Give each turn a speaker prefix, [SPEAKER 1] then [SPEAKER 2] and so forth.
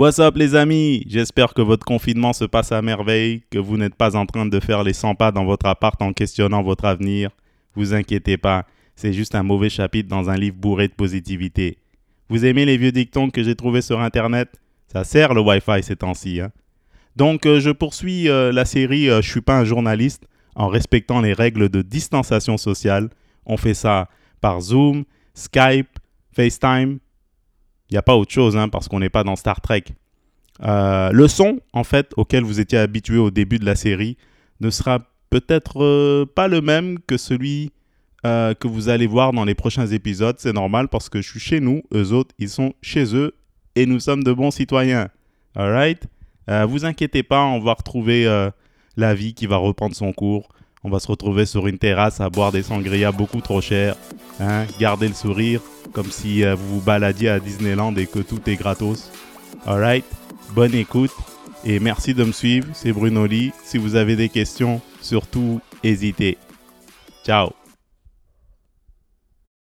[SPEAKER 1] What's up les amis? J'espère que votre confinement se passe à merveille, que vous n'êtes pas en train de faire les 100 pas dans votre appart en questionnant votre avenir. Vous inquiétez pas, c'est juste un mauvais chapitre dans un livre bourré de positivité. Vous aimez les vieux dictons que j'ai trouvés sur internet? Ça sert le Wi-Fi ces temps-ci. Hein? Donc euh, je poursuis euh, la série euh, Je suis pas un journaliste en respectant les règles de distanciation sociale. On fait ça par Zoom, Skype, FaceTime, il n'y a pas autre chose, hein, parce qu'on n'est pas dans Star Trek. Euh, le son, en fait, auquel vous étiez habitué au début de la série, ne sera peut-être euh, pas le même que celui euh, que vous allez voir dans les prochains épisodes. C'est normal parce que je suis chez nous, eux autres, ils sont chez eux et nous sommes de bons citoyens. Alright? vous inquiétez pas, on va retrouver la vie qui va reprendre son cours. On va se retrouver sur une terrasse à boire des sangrias beaucoup trop chers. Hein? Garder le sourire comme si euh, vous vous baladiez à Disneyland et que tout est gratos. Alright, bonne écoute et merci de me suivre. C'est Bruno Lee. Si vous avez des questions, surtout, hésitez. Ciao